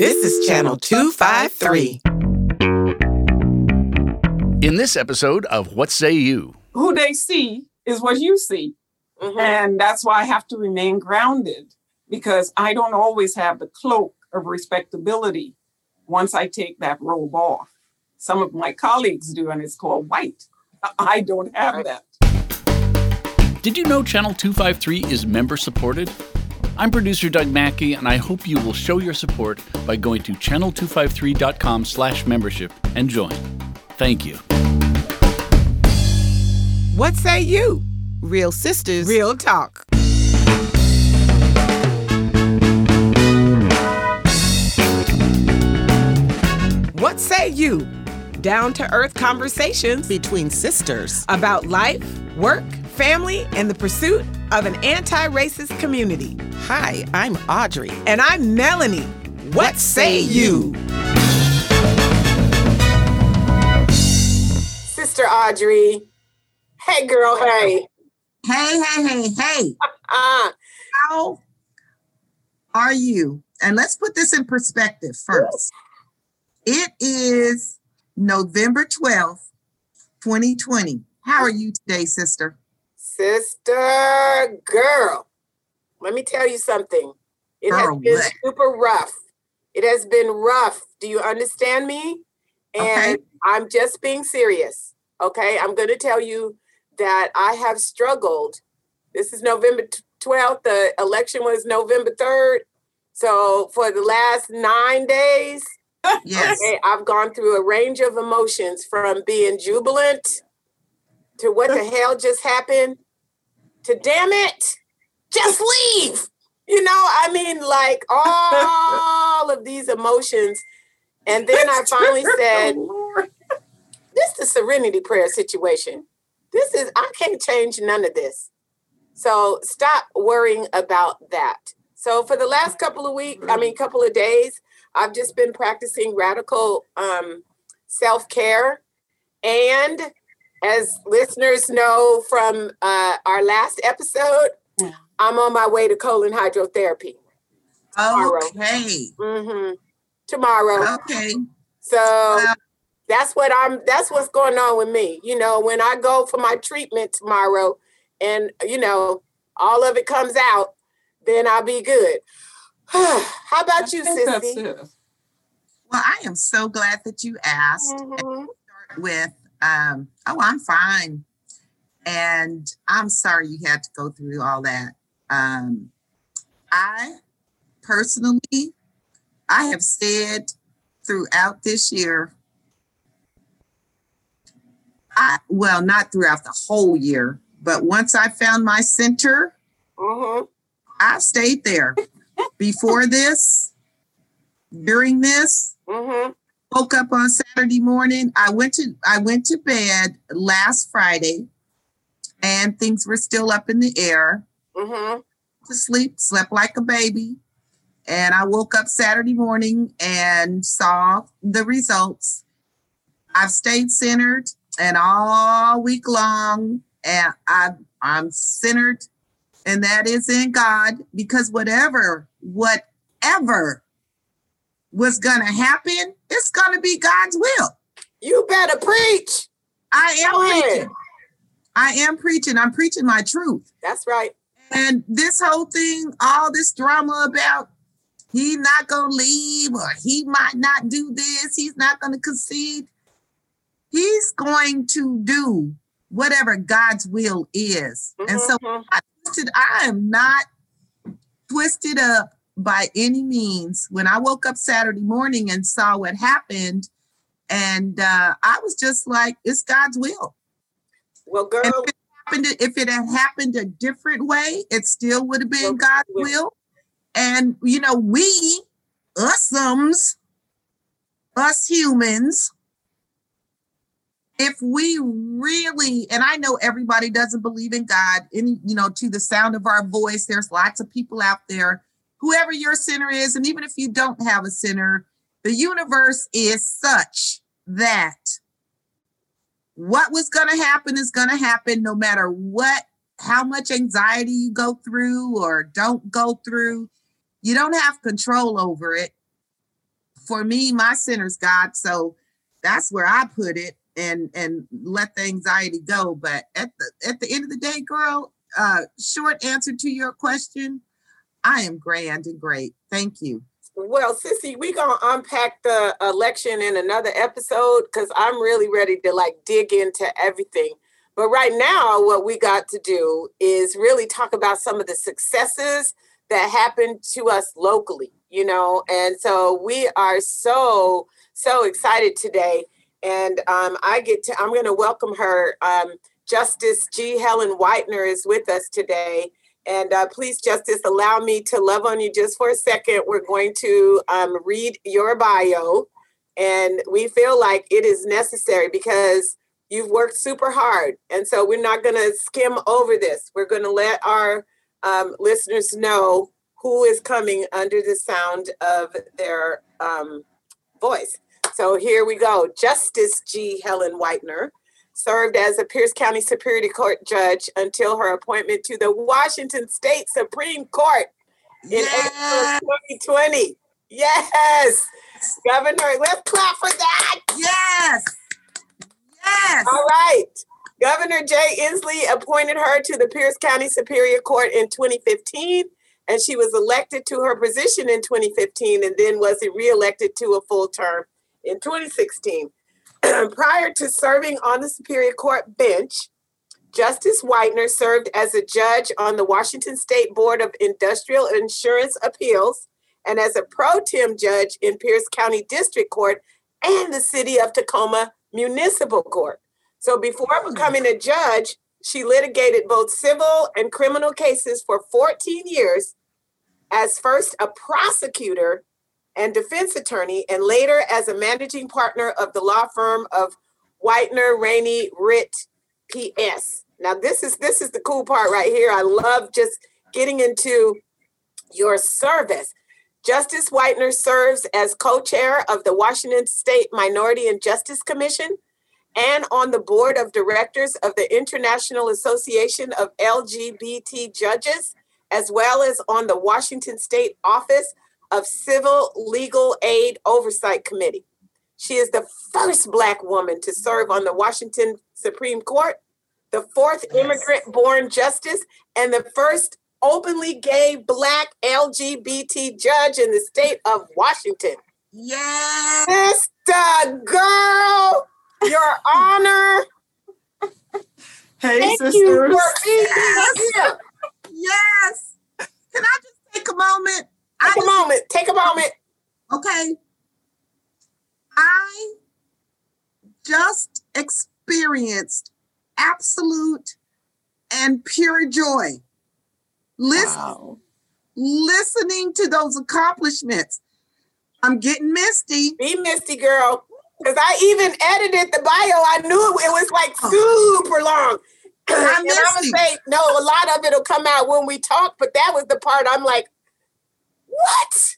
This is Channel 253. In this episode of What Say You? Who they see is what you see. Mhm. And that's why I have to remain grounded because I don't always have the cloak of respectability once I take that robe off. Some of my colleagues do, and it's called white. I don't have that. Did you know Channel 253 is member supported? I'm producer Doug Mackey, and I hope you will show your support by going to channel253.com slash membership and join. Thank you. What say you? Real sisters, real talk. What say you? Down to earth conversations between sisters about life, work, family, and the pursuit of an anti racist community. Hi, I'm Audrey. And I'm Melanie. What, say you? Sister Audrey. Hey, girl. Hey. Hey, hey, hey, hey. Uh, How are you? And let's put this in perspective first. It is November 12th, 2020. How are you today, sister? Sister girl. Let me tell you something. It has been what? super rough. It has been rough. Do you understand me? And Okay. I'm just being serious. Okay. I'm going to tell you that I have struggled. This is November 12th. The election was November 3rd. So for the last nine days, Yes. Okay, I've gone through a range of emotions from being jubilant to what the hell just happened to damn it, just leave. You know, I mean, like all of these emotions. And then I finally said, this is a serenity prayer situation. This is, I can't change none of this. So stop worrying about that. So for the last couple of weeks, I mean, couple of days, I've just been practicing radical um, self care. And as listeners know from uh, our last episode, I'm on my way to colon hydrotherapy tomorrow. Okay. hmm Tomorrow. Okay. So Well, that's what I'm that's what's going on with me. You know, when I go for my treatment tomorrow and you know, all of it comes out, then I'll be good. How about you, Sissy? well, I am so glad that you asked. Mhm. With, um, oh, I'm fine. And I'm sorry you had to go through all that. Um, I personally, I have said throughout this year, I well, not throughout the whole year, but once I found my center, Mhm. I stayed there. Before this, during this, Mhm. Woke up on Saturday morning. I went to I went to bed last Friday, and things were still up in the air. Mhm. To sleep, slept like a baby, and I woke up Saturday morning and saw the results. I've stayed centered, and all week long, and I I'm centered, and that is in God because whatever whatever was gonna happen, it's gonna be God's will. You better preach. I am Go ahead. preaching. I am preaching. I'm preaching my truth. That's right. And this whole thing, all this drama about he not gonna leave or he might not do this, he's not gonna concede. He's going to do whatever God's will is. And so Mhm. Twisted, I am not twisted up by any means. When I woke up Saturday morning and saw what happened, and uh, I was just like, it's God's will. well, girl, if it, happened, if it had happened a different way, it still would have been Well, God's will. will. And you know, we, usums, us humans, if we really, and I know everybody doesn't believe in God, any, you know, to the sound of our voice, there's lots of people out there, whoever your sinner is, and even if you don't have a sinner, the universe is such that what was going to happen is going to happen no matter what, how much anxiety you go through or don't go through. You don't have control over it. for me, my center's God. So that's where I put it and and let the anxiety go. But at the at the end of the day, girl, uh, short answer to your question, I am grand and great. Thank you. Well, Sissy, we're gonna unpack the election in another episode because I'm really ready to like dig into everything. But right now, what we got to do is really talk about some of the successes that happened to us locally, you know. And so we are so, so excited today. And um, I get to, I'm to welcome her. Um, Justice G. Helen Whitener is with us today. And uh, please, Justice, allow me to love on you just for a second. We're going to um, read your bio. And we feel like it is necessary because you've worked super hard. And so we're not going to skim over this. We're going to let our um, listeners know who is coming under the sound of their um, voice. So here we go. Justice G. Helen Whitener served as a Pierce County Superior Court judge until her appointment to the Washington State Supreme Court in Yes. April 2020. Yes, Governor, let's clap for that. Yes. Yes. All right. Governor Jay Inslee appointed her to the Pierce County Superior Court in 2015, and she was elected to her position in 2015 and then was reelected to a full term in 2016. Prior to serving on the Superior Court bench, Justice Whitener served as a judge on the Washington State Board of Industrial Insurance Appeals and as a pro tem judge in Pierce County District Court and the City of Tacoma Municipal Court. So before becoming a judge, she litigated both civil and criminal cases for 14 years as first a prosecutor and defense attorney, and later as a managing partner of the law firm of Whitener, Rainey, Ritt, P.S. Now this is this is the cool part right here. I love just getting into your service. Justice Whitener serves as co-chair of the Washington State Minority and Justice Commission and on the board of directors of the International Association of LGBT Judges, as well as on the Washington State Office of Civil Legal Aid Oversight Committee. She is the first Black woman to serve on the Washington Supreme Court, the fourth immigrant born justice, and the first openly gay Black LGBT judge in the state of Washington. Yes. Sister girl, your honor. Hey, Thank sisters. you for being here. Yes. Can I just take a moment? I Take a moment. Take a moment. Okay. I just experienced absolute and pure joy. Listen, Wow. listening to those accomplishments. I'm getting misty. Be Misty girl. Because I even edited the bio. I knew it was like oh. super long. and I'm gonna say, no, a lot of it'll come out when we talk, but that was the part I'm like, what?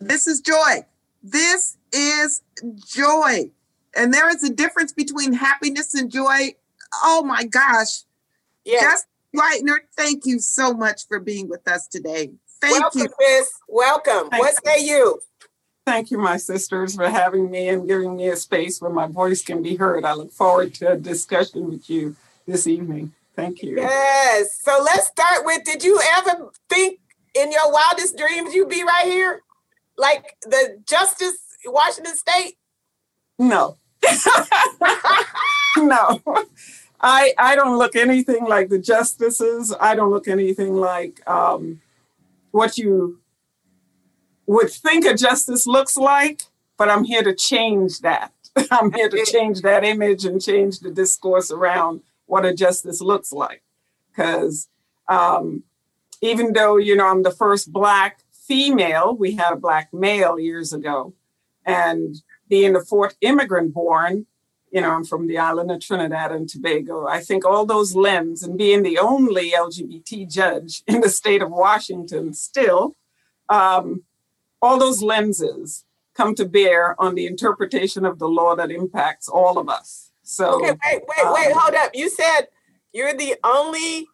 This is joy. This is joy. And there is a difference between happiness and joy. Oh my gosh. Yeah. Just Whitener, thank you so much for being with us today. Thank Welcome, you. sis. Welcome. Thank what say you? Thank you, my sisters, for having me and giving me a space where my voice can be heard. I look forward to a discussion with you this evening. Thank you. Yes. So let's start with Did you ever think in your wildest dreams you'd be right here? Like the Justice Washington State? No. no. I I don't look anything like the justices. I don't look anything like um, what you would think a justice looks like, but I'm here to change that. I'm here to change that image and change the discourse around what a justice looks like. Because um, even though, you know, I'm the first Black female, we had a Black male years ago. And being the fourth immigrant born, you know, I'm from the island of Trinidad and Tobago. I think all those limbs and being the only LGBT judge in the state of Washington still, um, all those lenses come to bear on the interpretation of the law that impacts all of us. So, Okay, wait, wait, wait, um, hold up. You said you're the only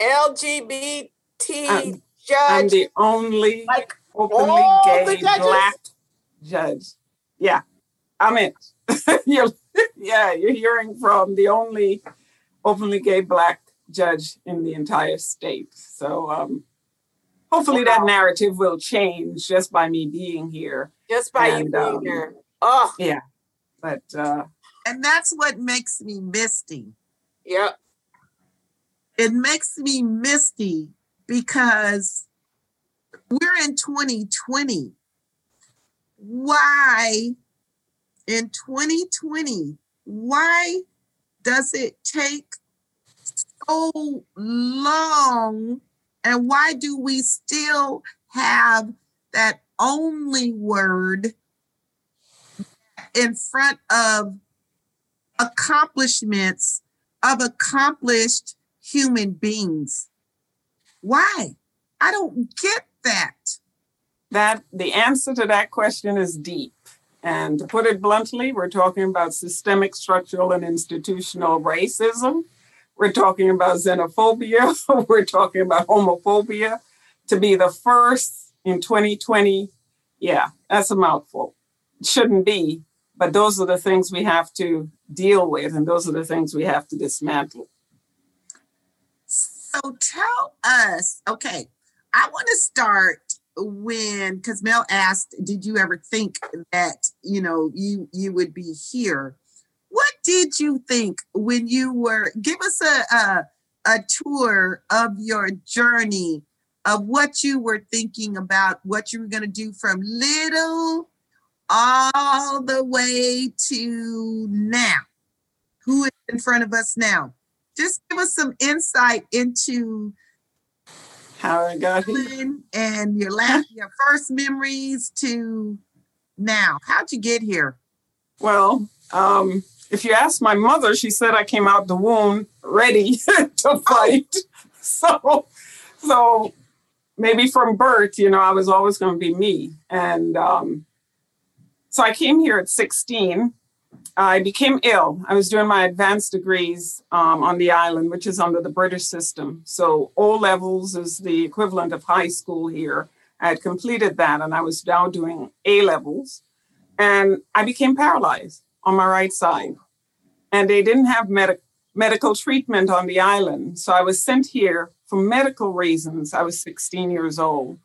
LGBT I'm- I'm judge. the only Like openly all the gay judges? black judge. Yeah, I'm it. you're, yeah, you're hearing from the only openly gay black judge in the entire state. So um, hopefully wow. that narrative will change just by me being here. Just by and, you being um, here. Oh, yeah. But uh, and that's what makes me misty. Yep. It makes me misty because we're in 2020. Why in 2020, why does it take so long? And why do we still have that only word in front of accomplishments of accomplished human beings? Why? I don't get that. That the answer to that question is deep. And to put it bluntly, we're talking about systemic, structural, and institutional racism. We're talking about xenophobia. we're talking about homophobia. To be the first in 2020, yeah, that's a mouthful. It shouldn't be, but those are the things we have to deal with, and those are the things we have to dismantle. So tell us, okay, I want to start when because Mel asked, did you ever think that you know you you would be here? What did you think when you were? Give us a a, a tour of your journey of what you were thinking about, what you were going to do from little all the way to now. Who is in front of us now? Just give us some insight into how I got here. And your last, your first memories to now. How'd you get here? Well, um, if you ask my mother, she said I came out the womb ready to oh. fight. So, so maybe from birth, you know, I was always going to be me. And um, so I came here at 16 I became ill. I was doing my advanced degrees um, on the island, which is under the British system. So O levels is the equivalent of high school here. I had completed that, and I was now doing A levels, and I became paralyzed on my right side. And they didn't have med- medical treatment on the island, so I was sent here for medical reasons. I was 16 years old.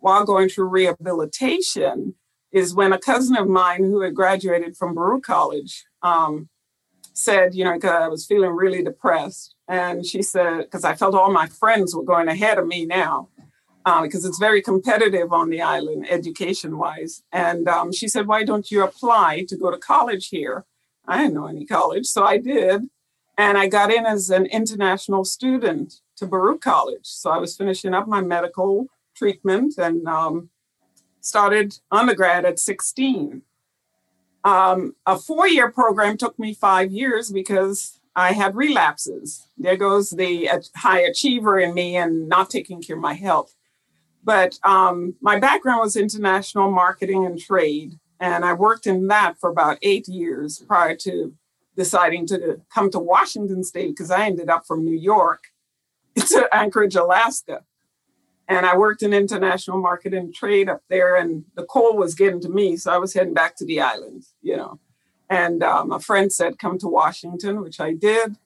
While going through rehabilitation, is when a cousin of mine who had graduated from Baruch College um, said, you know, because I was feeling really depressed. And she said, because I felt all my friends were going ahead of me now, uh, because it's very competitive on the island education wise. And um, she said, why don't you apply to go to college here? I didn't know any college, so I did. And I got in as an international student to Baruch College. So I was finishing up my medical treatment and um, started undergrad at 16. Um, a four year program took me five years because I had relapses. There goes the high achiever in me and not taking care of my health. But um, my background was international marketing and trade, and I worked in that for about eight years prior to deciding to come to Washington State because I ended up from New York to Anchorage, Alaska and I worked in international market and trade up there, and the coal was getting to me, so I was heading back to the islands, you know. And um, a friend said, "Come to Washington," which I did,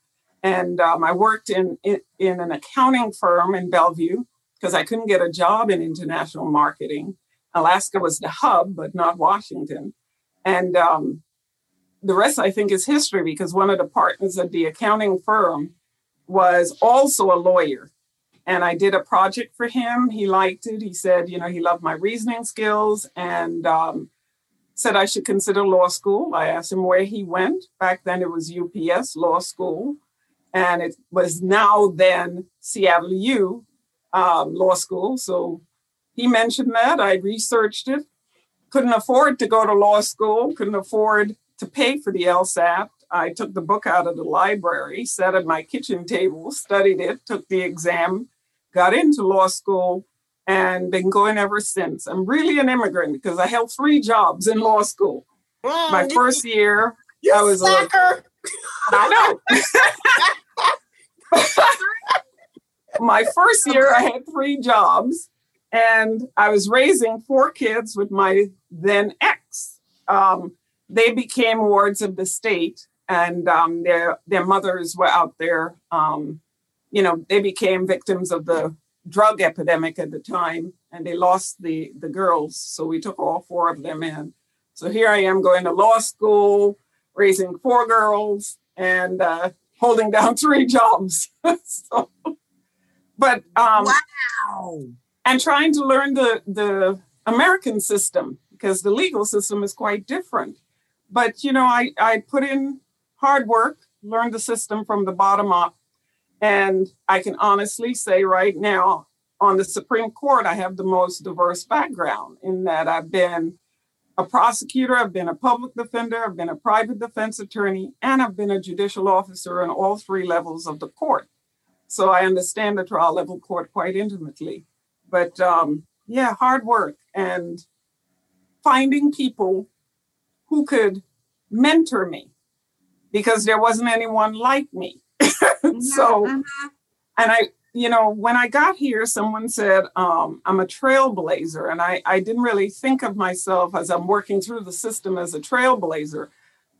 and um, I worked in, in in an accounting firm in Bellevue because I couldn't get a job in international marketing. Alaska was the hub, but not Washington, and um, the rest I think is history because one of the partners of the accounting firm was also a lawyer and I did a project for him. He liked it. He said, you know, he loved my reasoning skills and um, said I should consider law school. I asked him where he went. Back then it was UPS Law School, and it was now then Seattle U um, Law School. So he mentioned that. I researched it. Couldn't afford to go to law school, couldn't afford to pay for the LSAT. I took the book out of the library, sat at my kitchen table, studied it, took the exam, got into law school and been going ever since. I'm really an immigrant because I held three jobs in law school. My first year, I was slacker. a I know. My first year, I had three jobs, and I was raising four kids with my then ex. um, they became wards of the state, and um, their their mothers were out there. Um, you know, they became victims of the drug epidemic at the time, and they lost the the girls. So we took all four of them in. So here I am going to law school, raising four girls, and uh, holding down three jobs. so, but um, Wow. and trying to learn the the American system because the legal system is quite different. But you know, I I put in hard work, learned the system from the bottom up, and I can honestly say right now on the Supreme Court, I have the most diverse background in that I've been a prosecutor, I've been a public defender, I've been a private defense attorney, and I've been a judicial officer in all three levels of the court. So I understand the trial level court quite intimately. But um, yeah, hard work and finding people who could mentor me because there wasn't anyone like me. so, Mhm. and I, you know, when I got here, someone said um, I'm a trailblazer, and I, I didn't really think of myself as I'm working through the system as a trailblazer.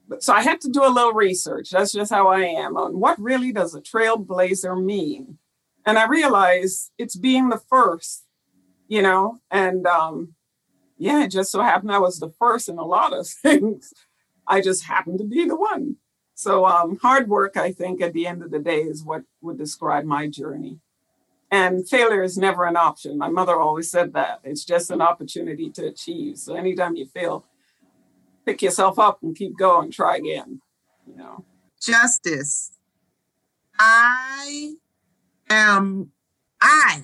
But so I had to do a little research. That's just how I am on what really does a trailblazer mean, and I realized it's being the first, you know, and um, yeah, it just so happened I was the first in a lot of things. I just happened to be the one. So um, hard work, I think, at the end of the day, is what would describe my journey. And failure is never an option. My mother always said that. It's just an opportunity to achieve. So anytime you fail, pick yourself up and keep going, try again. You know. Justice. I am I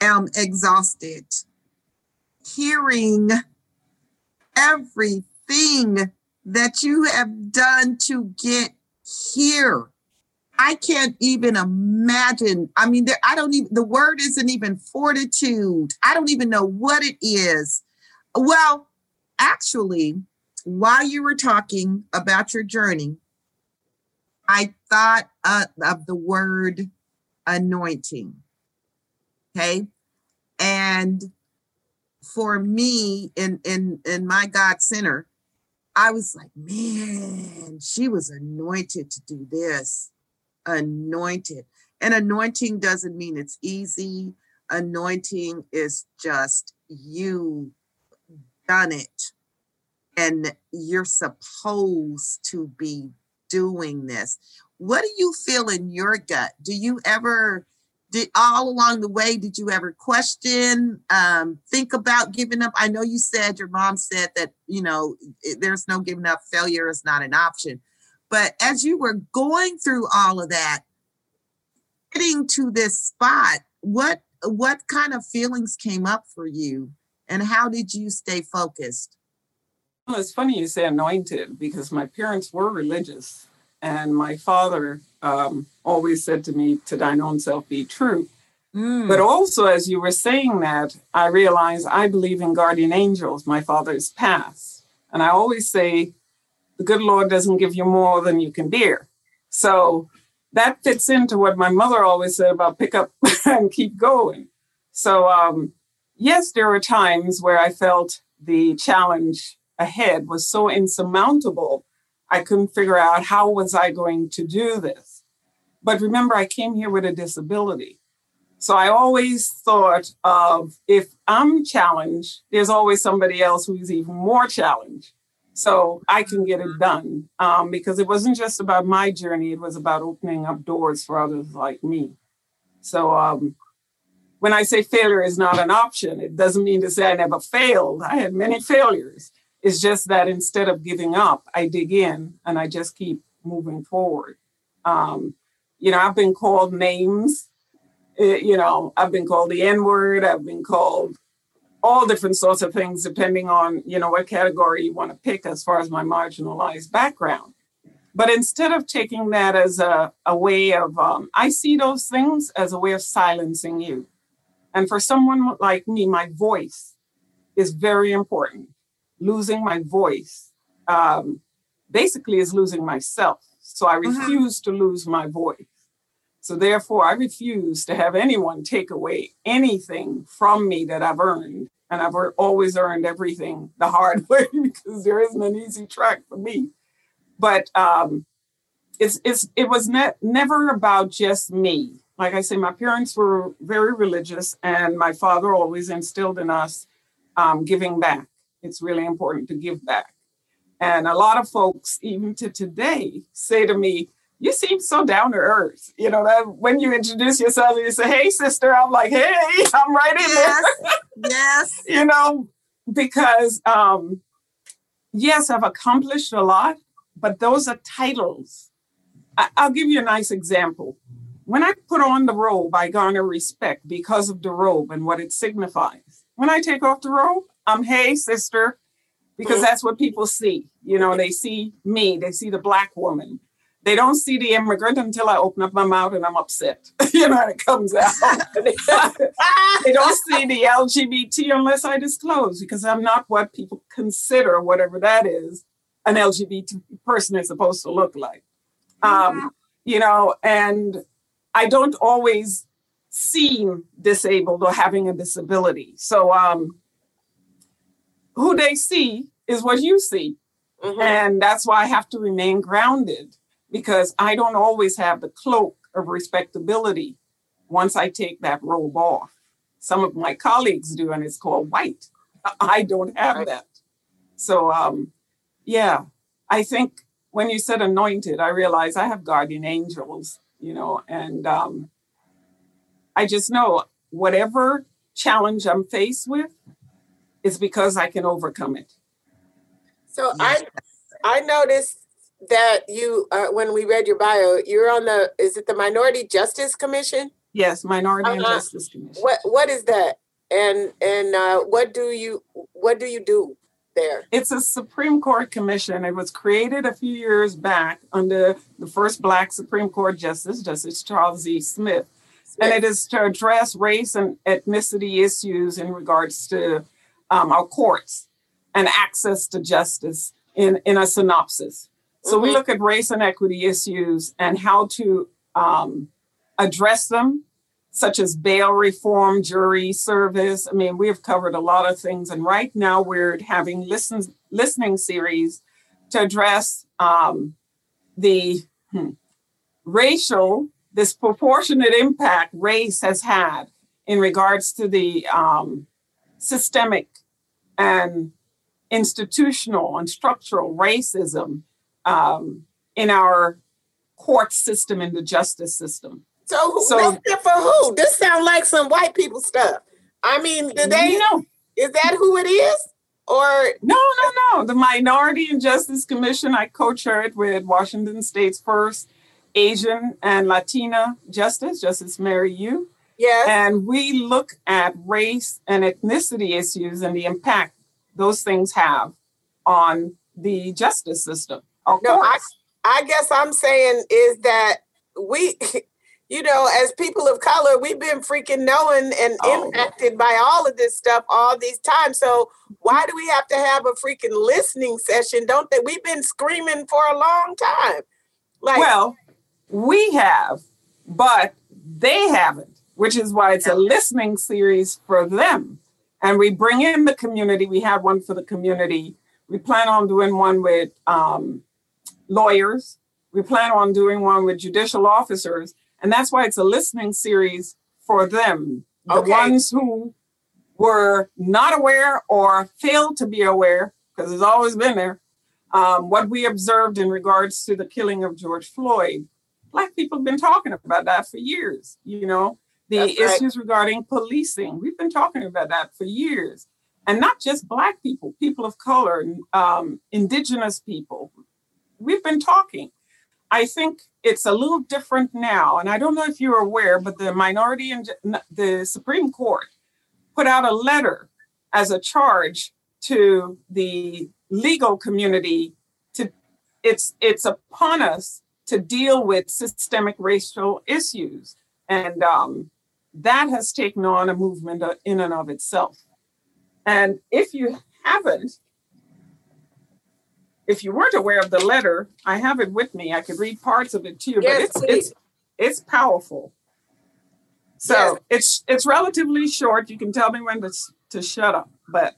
am exhausted hearing everything that you have done to get here. I can't even imagine. I mean, there, I don't even, the word isn't even fortitude. I don't even know what it is. Well, actually, while you were talking about your journey, I thought uh, of the word anointing. Okay. And for me in in in my God center, I was like, man, she was anointed to do this. Anointed. And anointing doesn't mean it's easy. Anointing is just you done it. And you're supposed to be doing this. What do you feel in your gut? Do you ever did all along the way did you ever question um, think about giving up? I know you said your mom said that you know it- there's no giving up failure is not an option. But as you were going through all of that getting to this spot what what kind of feelings came up for you and how did you stay focused? Well, it's funny you say anointed because my parents were religious, and my father um, always said to me, "To thine own self be true." Mm, But also, as you were saying that, I realized I believe in guardian angels. My father's passed, and I always say, "The good Lord doesn't give you more than you can bear." So that fits into what my mother always said about pick up and keep going. So um, yes, there were times where I felt the challenge ahead was so insurmountable. I couldn't figure out how was I going to do this. But remember, I came here with a disability. So I always thought of if I'm challenged, there's always somebody else who's even more challenged. So I can get it done um, because it wasn't just about my journey, it was about opening up doors for others like me. So um, when I say failure is not an option, it doesn't mean to say I never failed. I had many failures. It's just that instead of giving up, I dig in and I just keep moving forward. Um, you know, I've been called names eh, you know, I've been called the N word, I've been called all different sorts of things depending on, you know, what category you want to pick as far as my marginalized background. But instead of taking that as a, a way of, um, I see those things as a way of silencing you. And for someone like me, my voice is very important. Losing my voice um, basically is losing myself. So I Mhm. refuse to lose my voice. So therefore, I refuse to have anyone take away anything from me that I've earned. and I've always earned everything the hard way because there isn't an easy track for me. But um, it's it's it was ne- never about just me. Like I say, my parents were very religious, and my father always instilled in us um, giving back. It's really important to give back. And a lot of folks, even to today, say to me, you seem so down to earth. You know, that when you introduce yourself and you say, hey, sister, I'm like, hey, I'm right in yes. there. yes. You know, because um, yes, I've accomplished a lot, but those are titles. I- I'll give you a nice example. When I put on the robe, I garner respect because of the robe and what it signifies. When I take off the robe, I'm, hey, sister, because mm-hmm. that's what people see. You know, they see me, they see the Black woman they don't see the immigrant until I open up my mouth and I'm upset. you know, and it comes out. they don't see the LGBT unless I disclose because I'm not what people consider, whatever that is, an LGBT person is supposed to look like. Um, you know, and I don't always seem disabled or having a disability. So um, who they see is what you see. Mm-hmm. And that's why I have to remain grounded because I don't always have the cloak of respectability once I take that robe off. Some of my colleagues do, and it's called white. I don't have that. So, um, yeah, I think when you said anointed, I realized I have guardian angels, you know, and um, I just know whatever challenge I'm faced with is because I can overcome it. So I I noticed that you uh, when we read your bio, you're on the is it the Minority Justice Commission? Yes, Minority uh and uh-huh. Justice Commission. What what is that? And and uh, what do you what do you do there? It's a Supreme Court commission. It was created a few years back under the first Black Supreme Court Justice, Justice Charles E. Smith. Smith. And it is to address race and ethnicity issues in regards to um, our courts and access to justice in, in a synopsis. So mm-hmm. we look at race and equity issues and how to um, address them, such as bail reform, jury service. I mean, we have covered a lot of things, and right now we're having listen, listening series to address um, the hmm, racial disproportionate impact race has had in regards to the um, systemic and institutional and structural racism um, in our court system and the justice system. So, so that's for who? This sounds like some white people stuff. I mean, do they know? Is that who it is? Or no, no, no. The Minority and Justice Commission. I co-chair it with Washington State's first Asian and Latina justice, Justice Mary Yu. Yes. And we look at race and ethnicity issues and the impact those things have on the justice system. No, I, I guess I'm saying is that we, you know, as people of color, we've been freaking knowing and oh. impacted by all of this stuff all these times. So why do we have to have a freaking listening session? Don't they? We've been screaming for a long time. Like, well, we have, but they haven't, which is why it's a listening series for them. And we bring in the community. We have one for the community. We plan on doing one with um, lawyers. We plan on doing one with judicial officers. And that's why it's a listening series for them, the okay. ones who were not aware or failed to be aware, because it's always been there, um, what we observed in regards to the killing of George Floyd. Black people have been talking about that for years, you know, the right. issues regarding policing. We've been talking about that for years. And not just Black people, people of color, um, indigenous people, we've been talking. I think it's a little different now, and I don't know if you're aware, but the minority and the Supreme Court put out a letter as a charge to the legal community to it's it's upon us to deal with systemic racial issues, and um, that has taken on a movement in and of itself. And if you haven't, if you weren't aware of the letter, I have it with me. I could read parts of it to you, yes, but it's it's it's powerful. So yes. it's it's relatively short. You can tell me when to to shut up, but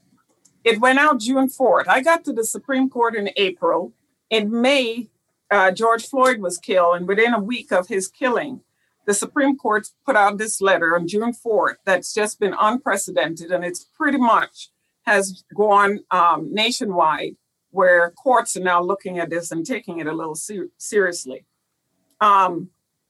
it went out June 4th. I got to the Supreme Court in April. In May, uh, George Floyd was killed, and within a week of his killing, the Supreme Court put out this letter on June 4th that's just been unprecedented, and it's pretty much has gone um, nationwide where courts are now looking at this and taking it a little ser- seriously. Um,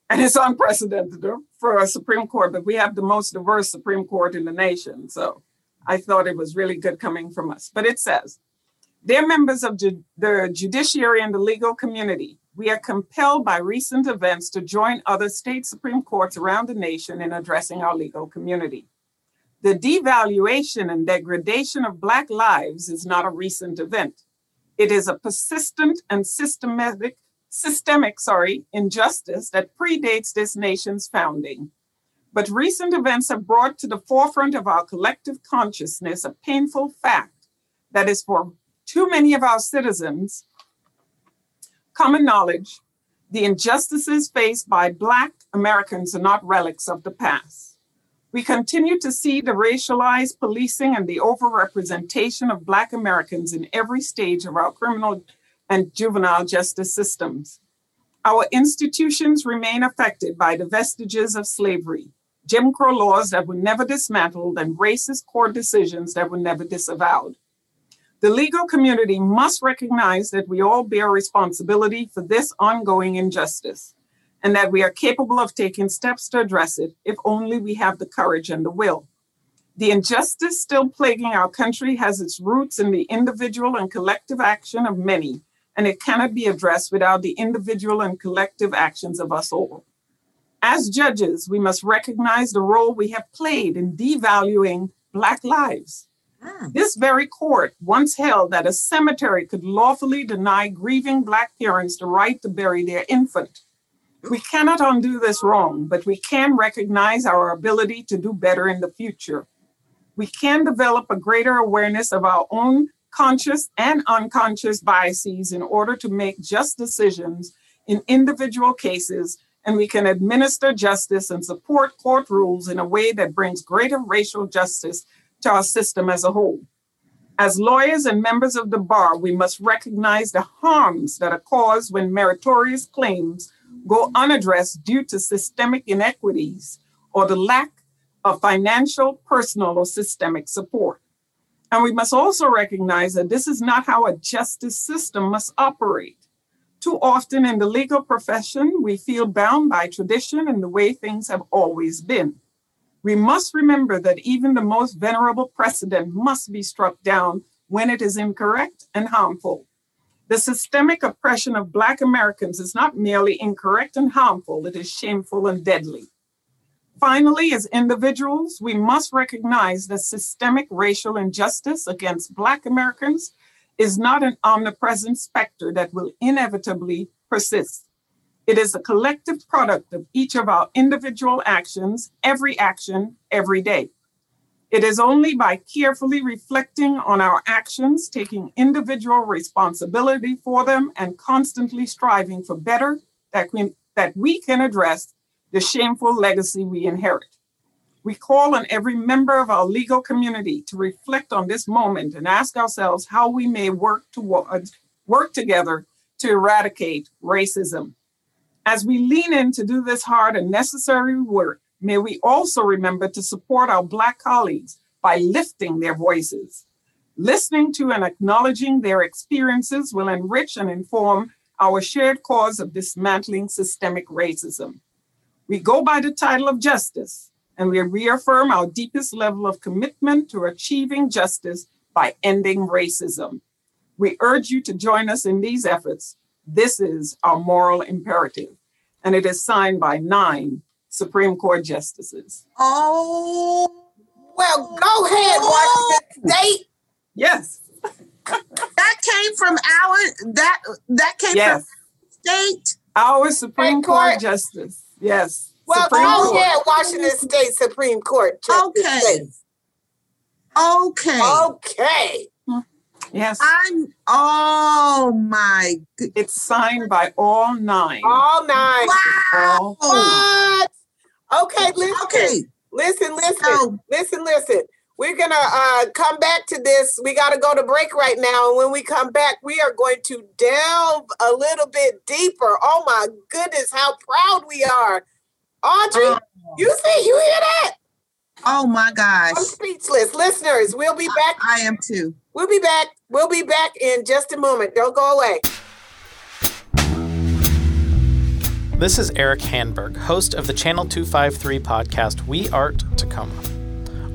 and it's unprecedented for a Supreme Court, but we have the most diverse Supreme Court in the nation. So I thought it was really good coming from us. But it says, Dear members of ju- the judiciary and the legal community, we are compelled by recent events to join other state Supreme Courts around the nation in addressing our legal community. The devaluation and degradation of Black lives is not a recent event. It is a persistent and systematic, systemic, sorry, injustice that predates this nation's founding. But recent events have brought to the forefront of our collective consciousness a painful fact that is for too many of our citizens common knowledge the injustices faced by Black Americans are not relics of the past. We continue to see the racialized policing and the overrepresentation of Black Americans in every stage of our criminal and juvenile justice systems. Our institutions remain affected by the vestiges of slavery, Jim Crow laws that were never dismantled, and racist court decisions that were never disavowed. The legal community must recognize that we all bear responsibility for this ongoing injustice and that we are capable of taking steps to address it if only we have the courage and the will. The injustice still plaguing our country has its roots in the individual and collective action of many, and it cannot be addressed without the individual and collective actions of us all. As judges, we must recognize the role we have played in devaluing Black lives. Ah. This very court once held that a cemetery could lawfully deny grieving Black parents the right to bury their infant. We cannot undo this wrong, but we can recognize our ability to do better in the future. We can develop a greater awareness of our own conscious and unconscious biases in order to make just decisions in individual cases, and we can administer justice and support court rules in a way that brings greater racial justice to our system as a whole. As lawyers and members of the bar, we must recognize the harms that are caused when meritorious claims go unaddressed due to systemic inequities or the lack of financial, personal, or systemic support. And we must also recognize that this is not how a justice system must operate. Too often in the legal profession, we feel bound by tradition and the way things have always been. We must remember that even the most venerable precedent must be struck down when it is incorrect and harmful. The systemic oppression of Black Americans is not merely incorrect and harmful, it is shameful and deadly. Finally, as individuals, we must recognize that systemic racial injustice against Black Americans is not an omnipresent specter that will inevitably persist. It is a collective product of each of our individual actions, every action, every day. It is only by carefully reflecting on our actions, taking individual responsibility for them, and constantly striving for better that we, that we can address the shameful legacy we inherit. We call on every member of our legal community to reflect on this moment and ask ourselves how we may work towards work together to eradicate racism. As we lean in to do this hard and necessary work, may we also remember to support our Black colleagues by lifting their voices. Listening to and acknowledging their experiences will enrich and inform our shared cause of dismantling systemic racism. We go by the title of justice, and we reaffirm our deepest level of commitment to achieving justice by ending racism. We urge you to join us in these efforts. This is our moral imperative, and it is signed by nine Supreme Court justices. Oh, Well, go ahead, Washington State. Yes, that came from our that that came yes. from state. Our Supreme Court Court. justice. Yes. Well, Supreme go Court. ahead, Washington State Supreme Court. Justice Okay. States. Okay. Okay. Yes. I'm oh my good. It's signed by all nine. All nine. All- What? Okay, listen. Okay. Listen, listen, So listen, listen. We're gonna uh, come back to this. We got to go to break right now, and when we come back, we are going to delve a little bit deeper. Oh my goodness, how proud we are, Audrey! Oh. You see, you hear that? Oh my gosh. I'm speechless, listeners. We'll be back. I am too. We'll be back. We'll be back in just a moment. Don't go away. This is Eric Hanberg, host of the Channel 253 podcast We Art Tacoma.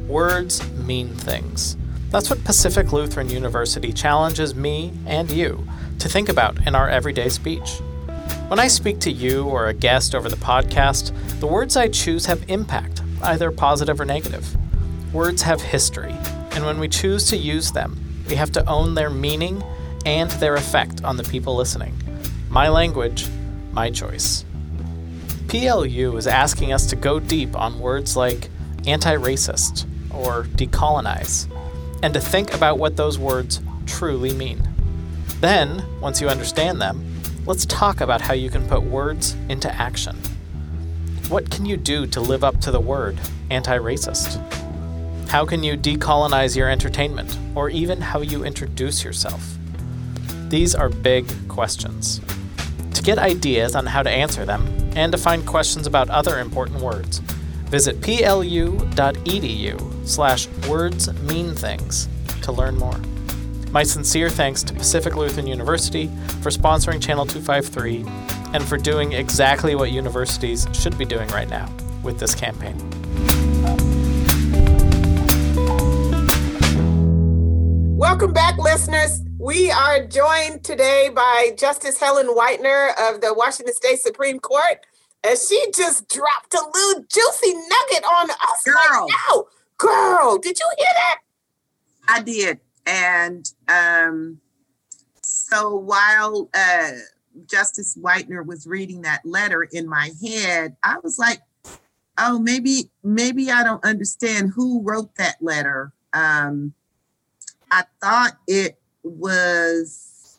Words mean things. That's what Pacific Lutheran University challenges me and you to think about in our everyday speech. When I speak to you or a guest over the podcast, the words I choose have impact, either positive or negative. Words have history, and when we choose to use them, we have to own their meaning and their effect on the people listening. My language, my choice. PLU is asking us to go deep on words like anti racist or decolonize, and to think about what those words truly mean. Then, once you understand them, let's talk about how you can put words into action. What can you do to live up to the word anti racist? How can you decolonize your entertainment, or even how you introduce yourself? These are big questions. To get ideas on how to answer them, and to find questions about other important words, visit plu.edu slash words mean things to learn more. My sincere thanks to Pacific Lutheran University for sponsoring Channel 253 and for doing exactly what universities should be doing right now with this campaign. Welcome back, listeners. We are joined today by Justice Helen Whitener of the Washington State Supreme Court. And she just dropped a little juicy nugget on us Girl. right now. Girl, did you hear that? I did. And um, so while uh, Justice Whitener was reading that letter in my head, I was like, oh, maybe, maybe I don't understand who wrote that letter. Um, I thought it was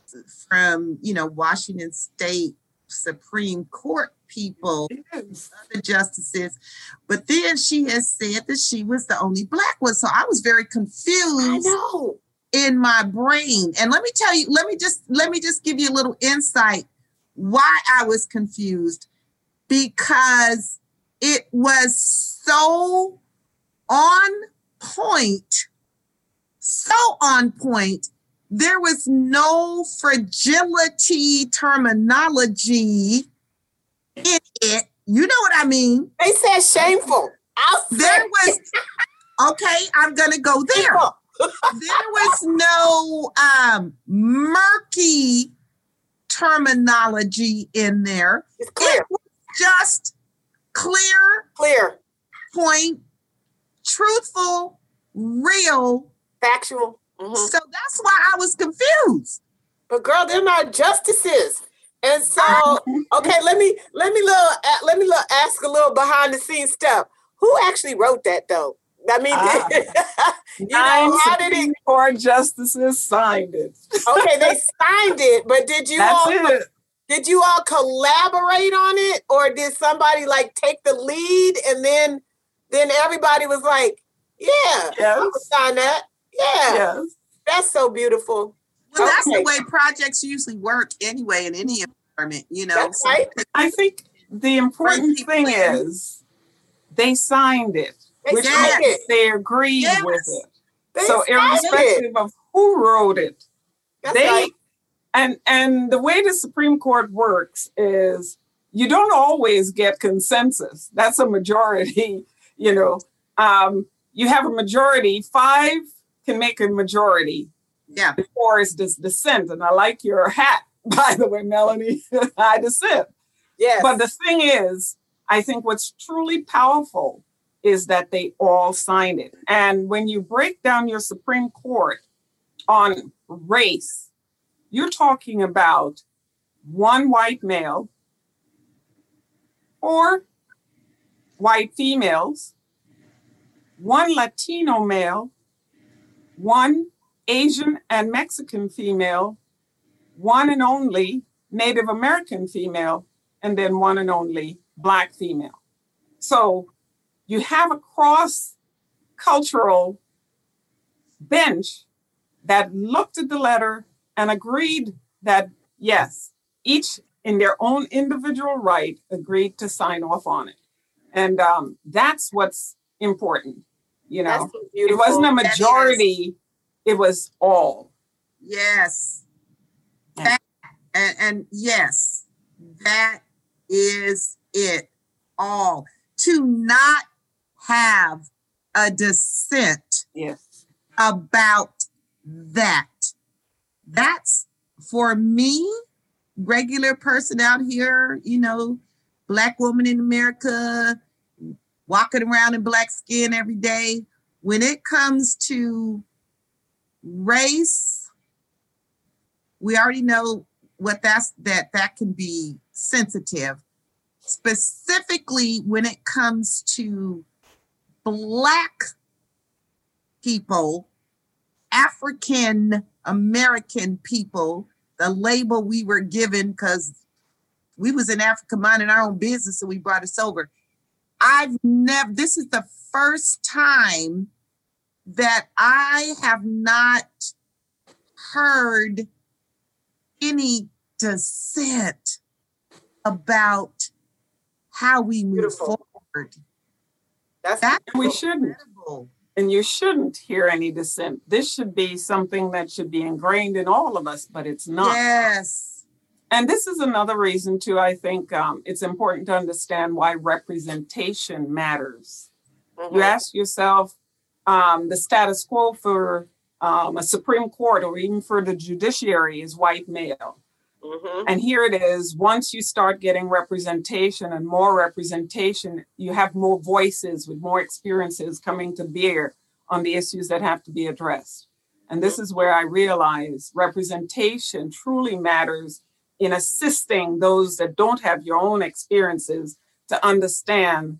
from, you know, Washington State Supreme Court people, the justices. But then she has said that she was the only black one. So I was very confused. I know. In my brain. And let me tell you, let me just let me just give you a little insight why I was confused because it was so on point, so on point. There was no fragility terminology in it. You know what I mean? They said shameful. I'll There was okay, I'm gonna go there shameful. There was no um murky terminology in there. It's clear, It was just clear, clear, point, truthful, real. factual. Mhm. So that's why I was confused. But girl, they're not justices. And so, okay, let me let me little let me little ask a little behind the scenes stuff. Who actually wrote that though? I mean, Ah. you know, how did Supreme it? Court justices signed it. Okay, they signed it, but did you That's all it. did you all collaborate on it, or did somebody like take the lead and then then everybody was like, "Yeah, I Yes. would sign that." Yeah, Yes. that's so beautiful. Well, that's the way projects usually work anyway in any environment, you know. That's So- right. I think the important thing is they signed it, They which signed means they agreed Yes. with it. They so signed it. irrespective of who wrote it, That's they right. and and the way the Supreme Court works is you don't always get consensus. That's a majority, you know. Um, you have a majority, five can make a majority. Yeah. Four is dis- dissent. And I like your hat, by the way, Melannie. I dissent. Yes. But the thing is, I think what's truly powerful is that they all signed it. And when you break down your Supreme Court on race, you're talking about one white male, or white females, one Latino male, one Asian and Mexican female, one and only Native American female, and then one and only Black female. So you have a cross cultural bench that looked at the letter and agreed that yes, each in their own individual right agreed to sign off on it. And um, that's what's important. You know, so it wasn't a majority, it was all. Yes. Yeah. That, and, and yes, that is it all. To not have a dissent Yes. about that. That's for me, regular person out here, you know, black woman in America, walking around in black skin every day. When it comes to race, we already know what that's that that can be sensitive. Specifically when it comes to black people, African American people, the label we were given because we was in Africa minding our own business and we brought us over. I've never, this is the first time that I have not heard any dissent about how we move Beautiful. forward. That's That's We shouldn't. incredible. And you shouldn't hear any dissent. This should be something that should be ingrained in all of us, but it's not. Yes. And this is another reason, too. I think um, it's important to understand why representation matters. Mhm. You ask yourself um, the status quo for um, a Supreme Court or even for the judiciary is white male. Mhm. And here it is once you start getting representation and more representation, you have more voices with more experiences coming to bear on the issues that have to be addressed. And this is where I realize representation truly matters in assisting those that don't have your own experiences to understand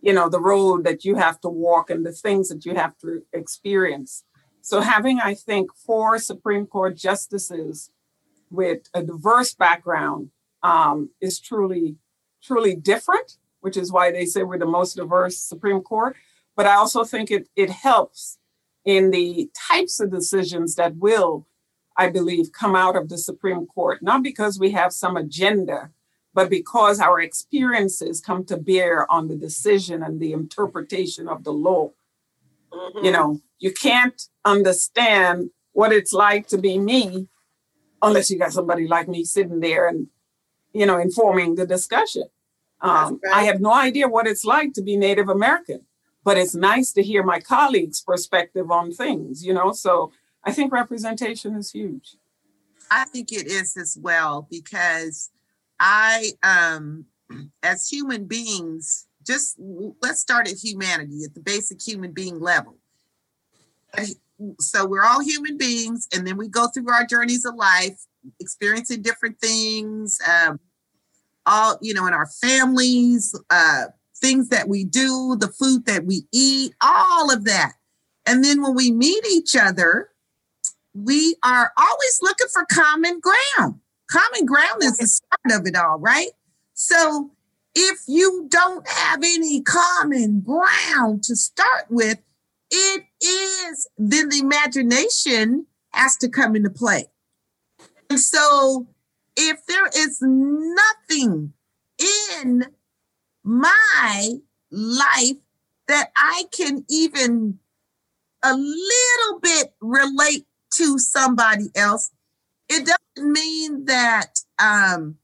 you know the road that you have to walk and the things that you have to experience so having i think four supreme court justices with a diverse background um, is truly truly different which is why they say we're the most diverse supreme court but i also think it it helps in the types of decisions that will i believe come out of the supreme court not because we have some agenda but because our experiences come to bear on the decision and the interpretation of the law Mhm. you know you can't understand what it's like to be me unless you got somebody like me sitting there and you know informing the discussion. Um, That's i have no idea what it's like to be native american but it's nice to hear my colleagues perspective on things you know so i think representation is huge. I think it is as well because I, um, as human beings, just let's start at humanity at the basic human being level. So we're all human beings, and then we go through our journeys of life, experiencing different things, um, all you know, in our families, uh, things that we do, the food that we eat, all of that. And then when we meet each other, we are always looking for common ground. Common ground is the start of it all, right? So if you don't have any common ground to start with, it is then the imagination has to come into play. And so if there is nothing in my life that I can even a little bit relate to somebody else, it doesn't mean that um,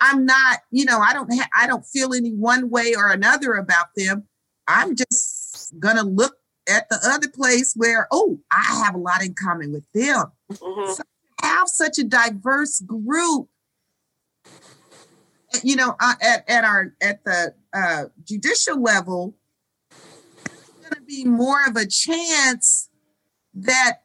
I'm not, you know, I don't ha- I don't feel any one way or another about them. I'm just gonna look at the other place where, oh, I have a lot in common with them. Mhm. Have such a diverse group. You know, uh, at at our at the uh, judicial level, there's going to be more of a chance that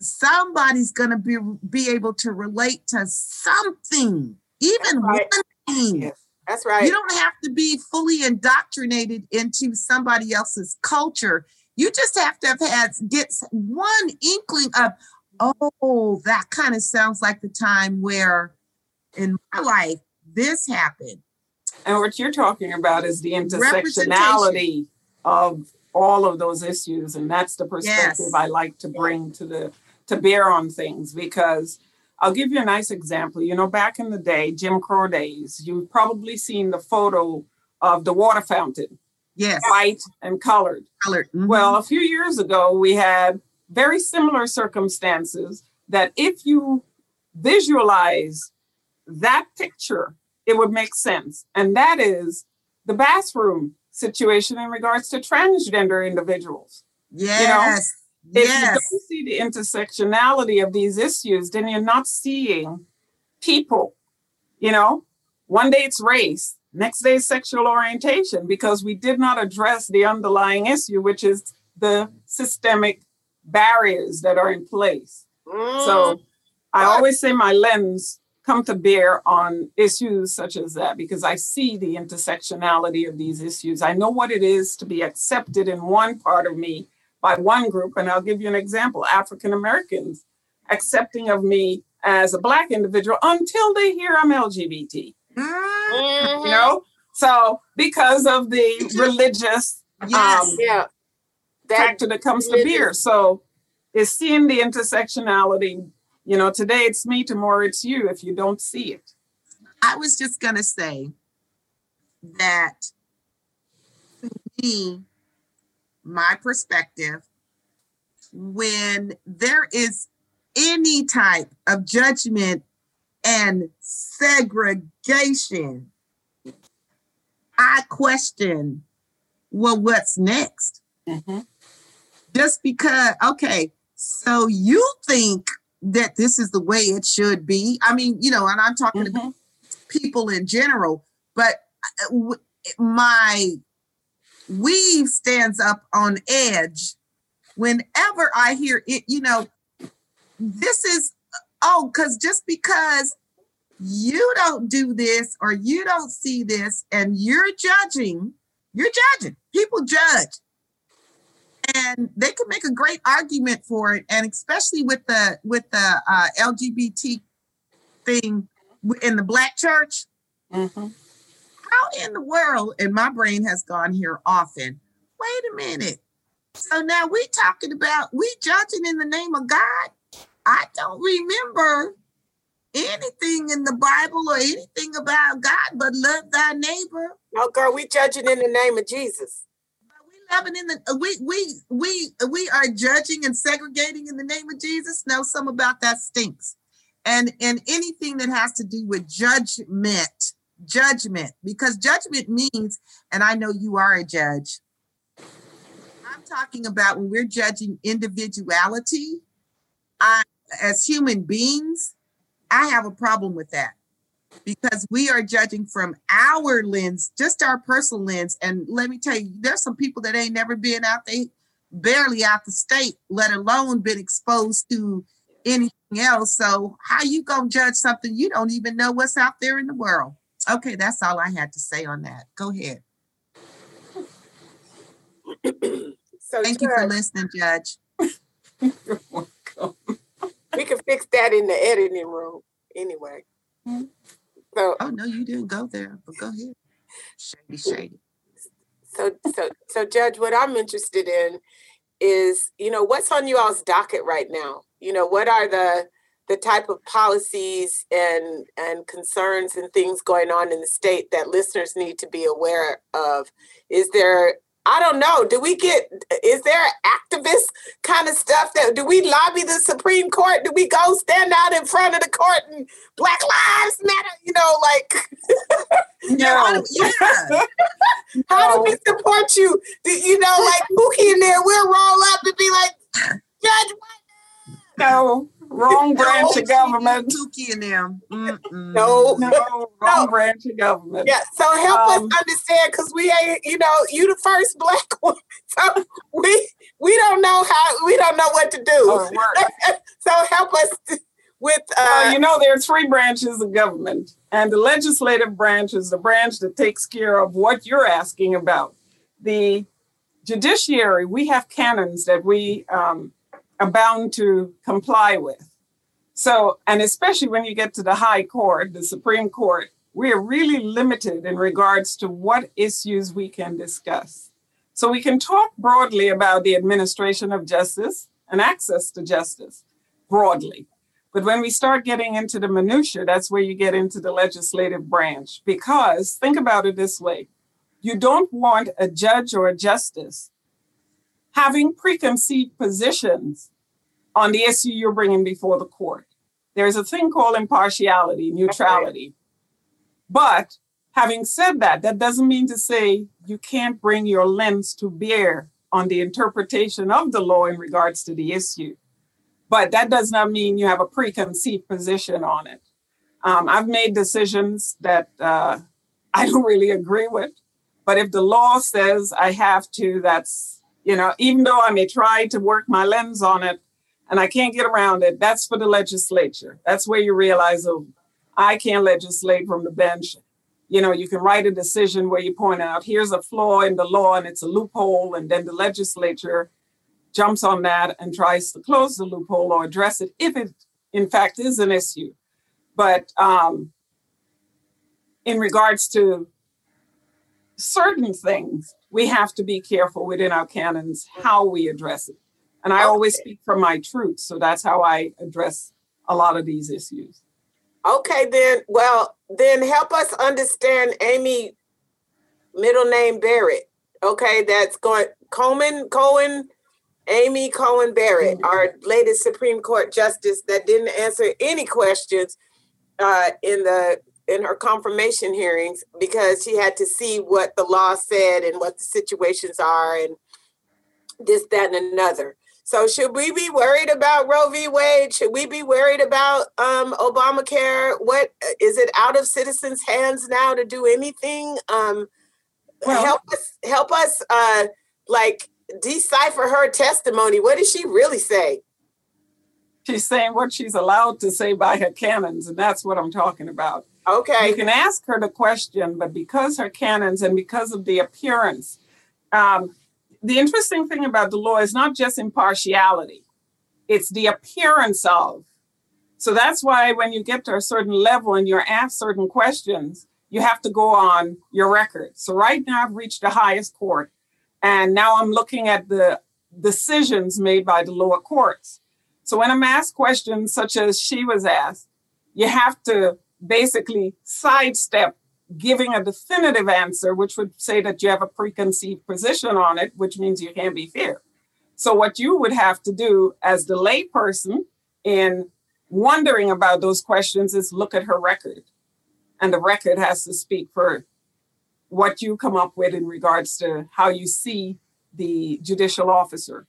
somebody's going to be be able to relate to something, even Right. one thing. Yes. That's right. You don't have to be fully indoctrinated into somebody else's culture. You just have to have had get one inkling of, oh, that kind of sounds like the time where in my life this happened. And what you're talking about is the intersectionality of all of those issues. And that's the perspective Yes. I like to bring to the to bear on things because I'll give you a nice example. You know, back in the day, Jim Crow days, you've probably seen the photo of the water fountain, Yes. white and colored. Colored. Mhm. Well, a few years ago, we had very similar circumstances that if you visualize that picture, it would make sense. And that is the bathroom situation in regards to transgender individuals. yes. If yes. you don't see the intersectionality of these issues, then you're not seeing people. You know, one day it's race, next day sexual orientation, because we did not address the underlying issue, which is the systemic barriers that are in place. Mm. So I always say my lens come to bear on issues such as that because I see the intersectionality of these issues. I know what it is to be accepted in one part of me by one group. And I'll give you an example African Americans accepting of me as a Black individual until they hear I'm LGBT, Mm, Mhm. you know? So because of the religious yes. um, yeah. That factor that comes to religious- beer. So it's seeing the intersectionality. You know, today it's me, tomorrow it's you if you don't see it. I was just going to say that to me, my perspective, when there is any type of judgment and segregation, I question, well, what's next? Just because, okay, so you think that this is the way it should be. I mean, you know, and I'm talking about Mhm. people in general, but uh, my weave stands up on edge whenever I hear it. You know, this is oh, because just because you don't do this or you don't see this and you're judging, you're judging. People judge. And they can make a great argument for it, and especially with the with the uh, LGBT thing in the black church, Mhm. how in the world and my brain has gone here often wait a minute so now we talking about we judging in the name of god i don't remember anything in the bible or anything about god but love thy neighbor. No, girl, we judging in the name of Jesus. But we loving in the we we we we are judging and segregating in the name of jesus. No some about that stinks. And and anything that has to do with judgment judgment because judgment means and i know you are a judge. I'm talking about when we're judging individuality I, as human beings i have a problem with that because we are judging from our lens just our personal lens. And let me tell you there's some people that ain't never been out they barely out the state let alone been exposed to anything else. So how you gonna judge something you don't even know what's out there in the world? Okay that's all i had to say on that. Go ahead. So thank you for listening judge We can fix that in the editing room anyway. Mhm. So oh no you didn't go there but go ahead shady shady so so so Judge, what I'm interested in is, you know, what's on you all's docket right now? You know, what are the the type of policies and and concerns and things going on in the state that listeners need to be aware of? Is there I don't know. Do we get is there activist kind of stuff that do we lobby the Supreme Court? Do we go stand out in front of the court and Black Lives Matter? You know, like don't- yeah. how do we support you? Do, you know, like Pookie in there, we'll roll up and be like, Judge, No, wrong branch of government. Tukey and them. Mm-mm. No. No, wrong branch of government. yeah. So help Um, us understand, because we ain't, you know, you the first black one, so we we don't know how, we don't know what to do. Oh, it so help us with, uh, Well, you know, there are three branches of government, and the legislative branch is the branch that takes care of what you're asking about. The judiciary, we have canons that we um, are bound to comply with. So, and especially when you get to the high court, the Supreme Court, we are really limited in regards to what issues we can discuss. So we can talk broadly about the administration of justice and access to justice broadly. But when we start getting into the minutiae, that's where you get into the legislative branch. Because think about it this way you don't want a judge or a justice having preconceived positions on the issue you're bringing before the court. There's a thing called impartiality, neutrality. But having said that, that doesn't mean to say you can't bring your lens to bear on the interpretation of the law in regards to the issue. But that does not mean you have a preconceived position on it. Um, I've made decisions that uh, I don't really agree with. But if the law says I have to, that's, you know, even though I may try to work my lens on it and I can't get around it, that's for the legislature. That's where you realize, oh, I can't legislate from the bench. You know, you can write a decision where you point out here's a flaw in the law and it's a loophole, and then the legislature jumps on that and tries to close the loophole or address it if it, in fact, is an issue. But um, in regards to certain things, we have to be careful within our canons how we address it. And I always speak from my truth. So that's how I address a lot of these issues. Okay, then, well, then help us understand Amy, middle name Barrett. Okay, that's going Coleman, Cohen, Amy Cohen Barrett, mm-hmm. our latest Supreme Court justice that didn't answer any questions uh, in the in her confirmation hearings because she had to see what the law said and what the situations are and this, that, and another. So should we be worried about Roe v. Wade? Should we be worried about um, Obamacare? What is it out of citizens' hands now to do anything? Um, well, help us, help us, uh, like decipher her testimony. What did she really say? She's saying what she's allowed to say by her canons, and that's what I'm talking about. Okay. You can ask her the question, but because her canons and because of the appearance, um, the interesting thing about the law is not just impartiality, it's the appearance of. So that's why when you get to a certain level and you're asked certain questions, you have to go on your record. So right now I've reached the highest court, and now I'm looking at the decisions made by the lower courts. So when I'm asked questions such as she was asked, you have to basically sidestep giving a definitive answer, which would say that you have a preconceived position on it, which means you can't be fair. So, what you would have to do as the layperson in wondering about those questions is look at her record. And the record has to speak for what you come up with in regards to how you see the judicial officer.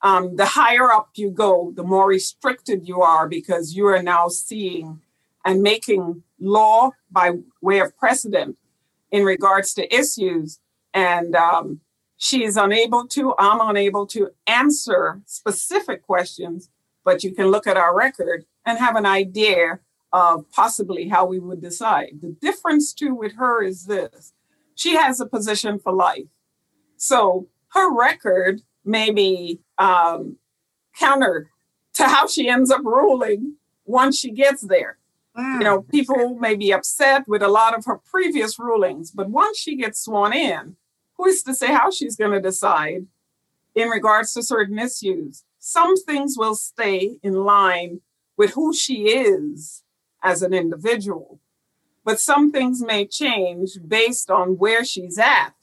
Um, the higher up you go, the more restricted you are because you are now seeing and making law by way of precedent in regards to issues. And um, she is unable to, I'm unable to answer specific questions, but you can look at our record and have an idea of possibly how we would decide. The difference, too, with her is this she has a position for life. So her record may be um, counter to how she ends up ruling once she gets there. Mm. You know, people may be upset with a lot of her previous rulings, but once she gets sworn in, who is to say how she's going to decide in regards to certain issues? Some things will stay in line with who she is as an individual, but some things may change based on where she's at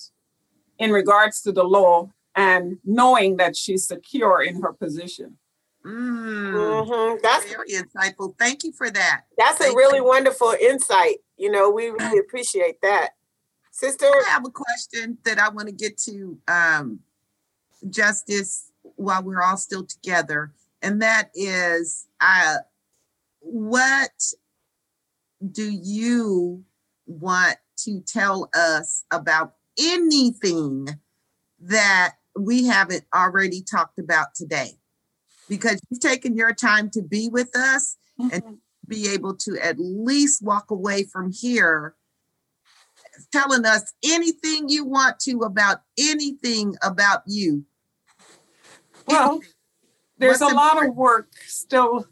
in regards to the law and knowing that she's secure in her position. Mm, mm-hmm. That's very insightful. Thank you for that. That's Thank a really you. wonderful insight. You know, we really appreciate that. Sister, I have a question that I want to get to um, Justice while we're all still together, and that is, uh, what do you want to tell us about anything that we haven't already talked about today? Because you've taken your time to be with us mm-hmm. and be able to at least walk away from here telling us anything you want to about anything about you. Well, anything. there's What's a lot of work still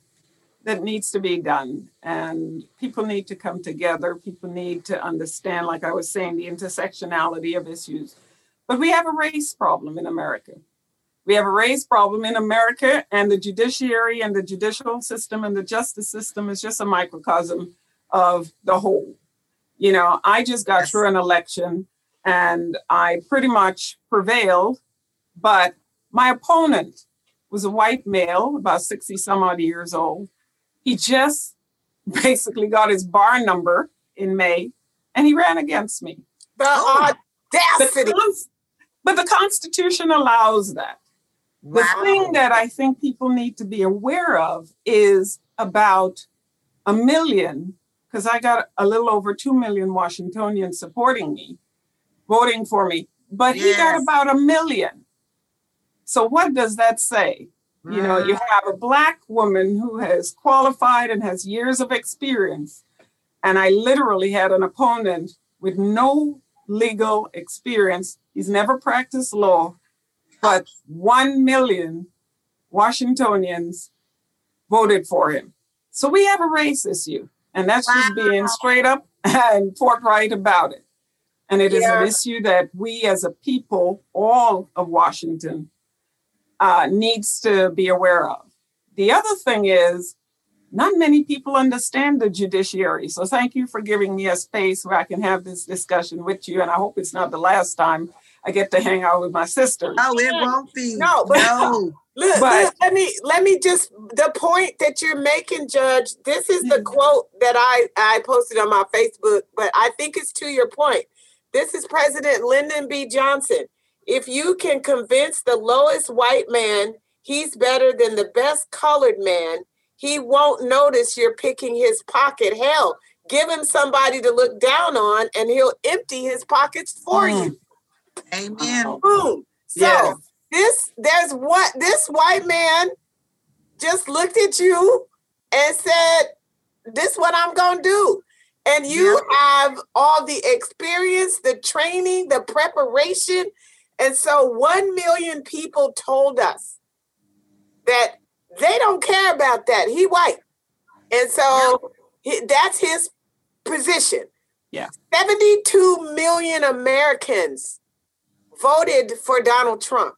that needs to be done, and people need to come together. People need to understand, like I was saying, the intersectionality of issues. But we have a race problem in America. We have a race problem in America, and the judiciary and the judicial system and the justice system is just a microcosm of the whole. You know, I just got Yes. through an election and I pretty much prevailed, but my opponent was a white male, about 60 some odd years old. He just basically got his bar number in May and he ran against me. The Oh. The audacity. cons- but the Constitution allows that. The Wow. thing that I think people need to be aware of is about a million, because I got a little over 2 million Washingtonians supporting me, voting for me, but he got about a million. So, what does that say? You know, you mm. have a black woman who has qualified and has years of experience. And I literally had an opponent with no legal experience. He's never practiced law, but 1 million Washingtonians voted for him. So we have a race issue, and that's just being straight up and forthright about it. And it is Yeah. an issue that we as a people, all of Washington, uh, needs to be aware of. The other thing is, not many people understand the judiciary. So thank you for giving me a space where I can have this discussion with you. And I hope it's not the last time I get to hang out with my sisters. Oh, it won't be. No, but- no. Look, But- look, let me let me just the point that you're making, Judge. This is the quote that I I posted on my Facebook, but I think it's to your point. This is President Lyndon B. Johnson. If you can convince the lowest white man he's better than the best colored man, he won't notice you're picking his pocket. Hell, give him somebody to look down on, and he'll empty his pockets for Mm. you. Amen. Oh, Boom. So Yes. this there's what this white man just looked at you and said, This what I'm gonna do. And you have all the experience, the training, the preparation. And so one million people told us that they don't care about that. He white. And so that's his position. Yeah. 72 million Americans voted for Donald Trump.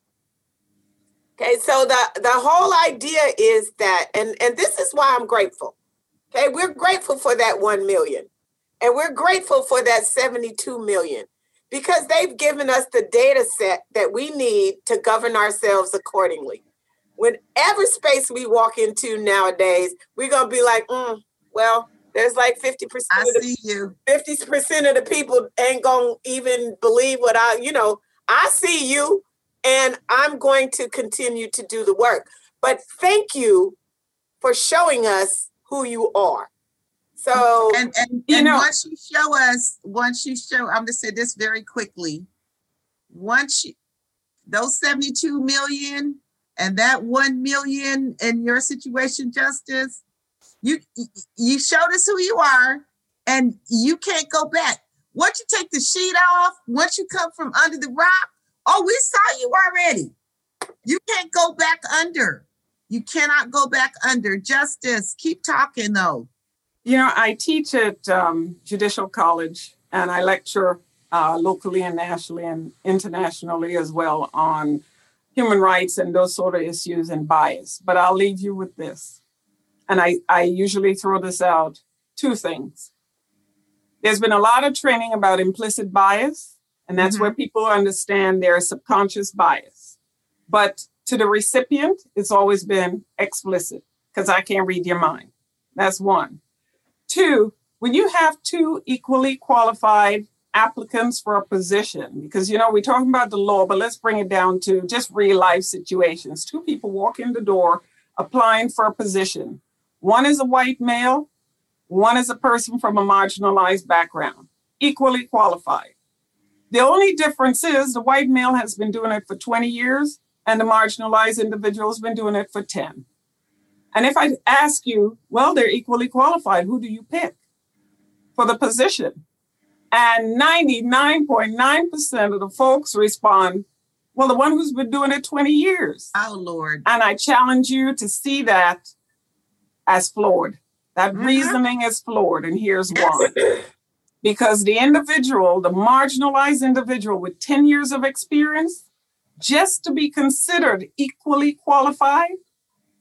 Okay, so the the whole idea is that, and and this is why I'm grateful. Okay, we're grateful for that one million, and we're grateful for that 72 million because they've given us the data set that we need to govern ourselves accordingly. Whenever space we walk into nowadays, we're gonna be like, mm, well, there's like 50% I of the see you. 50% of the people ain't gonna even believe what I, you know, I see you and I'm going to continue to do the work. But thank you for showing us who you are. So And and, You and know- once you show us, once you show, I'm gonna say this very quickly. Once you, those 72 million and that 1 million in your situation, Justice, you you showed us who you are and you can't go back. Once you take the sheet off, once you come from under the rock, oh, we saw you already. You can't go back under. You cannot go back under. Justice, keep talking though. You know, I teach at um, Judicial College and I lecture uh, locally and nationally and internationally as well on human rights and those sort of issues and bias. But I'll leave you with this. And I, I usually throw this out two things. There's been a lot of training about implicit bias, and that's Mhm. where people understand their subconscious bias. But to the recipient, it's always been explicit because I can't read your mind. That's one. Two, when you have two equally qualified applicants for a position, because you know, we're talking about the law, but let's bring it down to just real life situations. Two people walk in the door applying for a position. One is a white male, one is a person from a marginalized background, equally qualified. The only difference is the white male has been doing it for 20 years and the marginalized individual has been doing it for 10. And if I ask you, well, they're equally qualified, who do you pick for the position? And 99.9% of the folks respond, well, the one who's been doing it 20 years. Oh Lord. And I challenge you to see that as flawed. That Mhm. reasoning is flawed, and here's why. because the individual, the marginalized individual with 10 years of experience, just to be considered equally qualified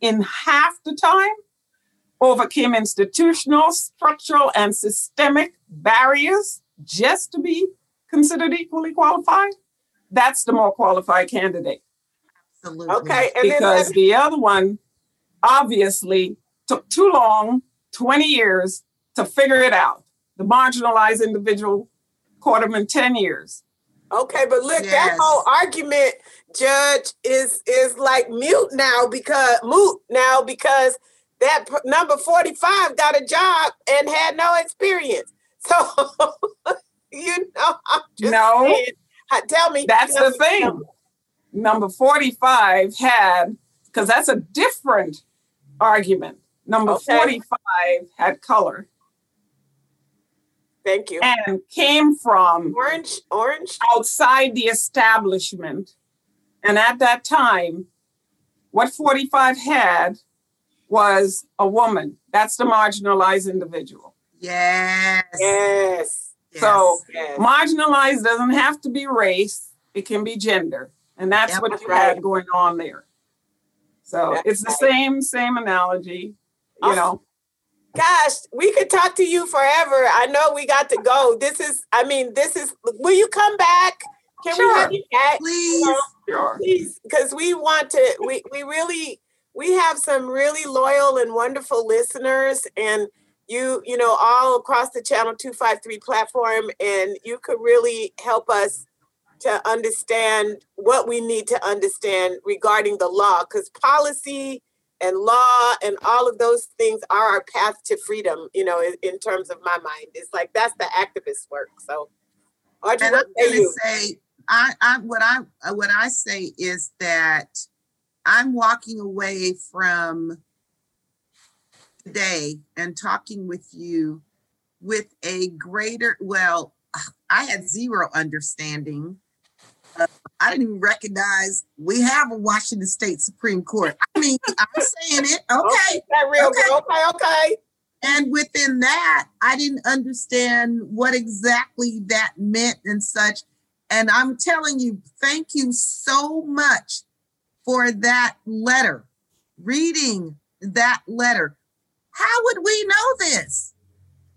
in half the time, overcame institutional, structural, and systemic barriers just to be considered equally qualified, that's the more qualified candidate. Absolutely. Okay, and then Because the other one obviously took too long 20 years to figure it out. The marginalized individual caught him in 10 years. Okay, but look, that whole argument, Judge, is is like mute now because moot now because that p- number forty five got a job and had no experience. So you know, I'm just No. saying. Tell me. That's tell the me, thing. tell. Number 45 had, because that's a different argument. Number Okay. 45 had color Thank you. and came from Orange, orange. outside the establishment. And at that time, what 45 had was a woman. That's the marginalized individual. Yes. Yes. yes. So yes. marginalized doesn't have to be race, it can be gender. And that's Yep. what you right. had going on there. So That's it's the right. same, same analogy, you oh, know. Gosh, we could talk to you forever. I know we got to go. This is, I mean, this is. Will you come back? Can we have Sure. you back? Please. Sure. please because we want to we we really we have some really loyal and wonderful listeners and you you know all across the channel 253 platform and you could really help us to understand what we need to understand regarding the law because policy and law and all of those things are our path to freedom you know in, in terms of my mind it's like that's the activist work so Audrey, and I'm gonna say, I, I, what I, uh, what I say is that I'm walking away from today and talking with you with a greater, well, I had zero understanding. Uh, I didn't even recognize we have a Washington State Supreme Court. I mean, I'm saying it, okay. that real Okay. good okay okay And within that, I didn't understand what exactly that meant and such. And I'm telling you, thank you so much for that letter, reading that letter. How would we know this?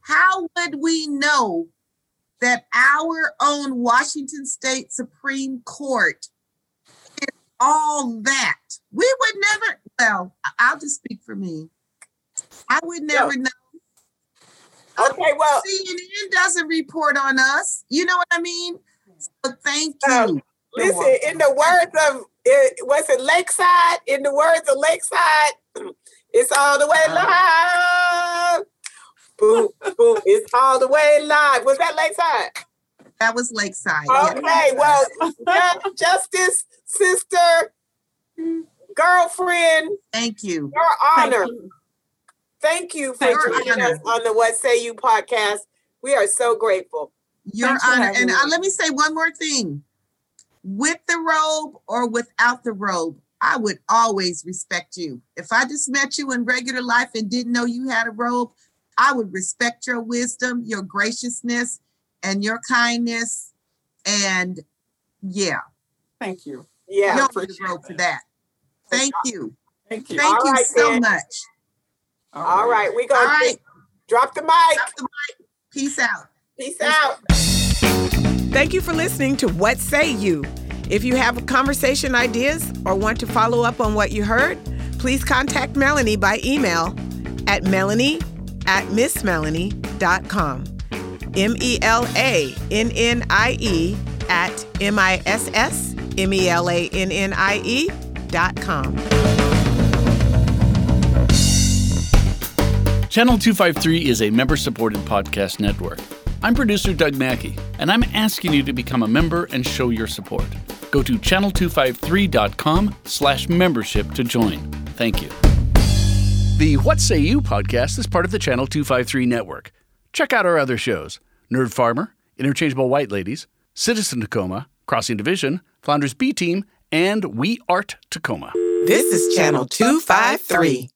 How would we know that our own Washington State Supreme Court is all that? We would never, well, I- I'll just speak for me. I would never know. okay well CNN doesn't report on us. You know what I mean? So thank you. Um, Listen, in the words of it, what's it, Lakeside? In the words of Lakeside, it's all the way live. Boom, boom, it's all the way live. Was that Lakeside? that was Lakeside. yeah. Okay, well, Justice, sister, girlfriend, Thank you. your Thank honor. you. Thank you for Thank joining us on the What Say You podcast. We are so grateful. Your Thanks honor. And uh, let me say one more thing. With the robe or without the robe, I would always respect you. If I just met you in regular life and didn't know you had a robe, I would respect your wisdom, your graciousness, and your kindness. And yeah, Thank you. Yeah. you'll appreciate need a for that. that. Thank you. Thank you. Thank All you right, so then. much. All right, we're All going right. to drop the mic. Peace out. Peace out. Thank you for listening to What Say You. If you have conversation ideas or want to follow up on what you heard, please contact Melannie by email at melannie at missmelannie.com. M E L A N N I E at M I S S M E L A N N I E dot com. Channel 253 is a member supported podcast network. I'm producer Doug Mackey, and I'm asking you to become a member and show your support. Go to channel253.com slash membership to join. Thank you. The What Say You podcast is part of the Channel 253 network. Check out our other shows Nerd Farmer, Interchangeable White Ladies, Citizen Tacoma, Crossing Division, Flounders B Team, and We Art Tacoma. This is Channel 253.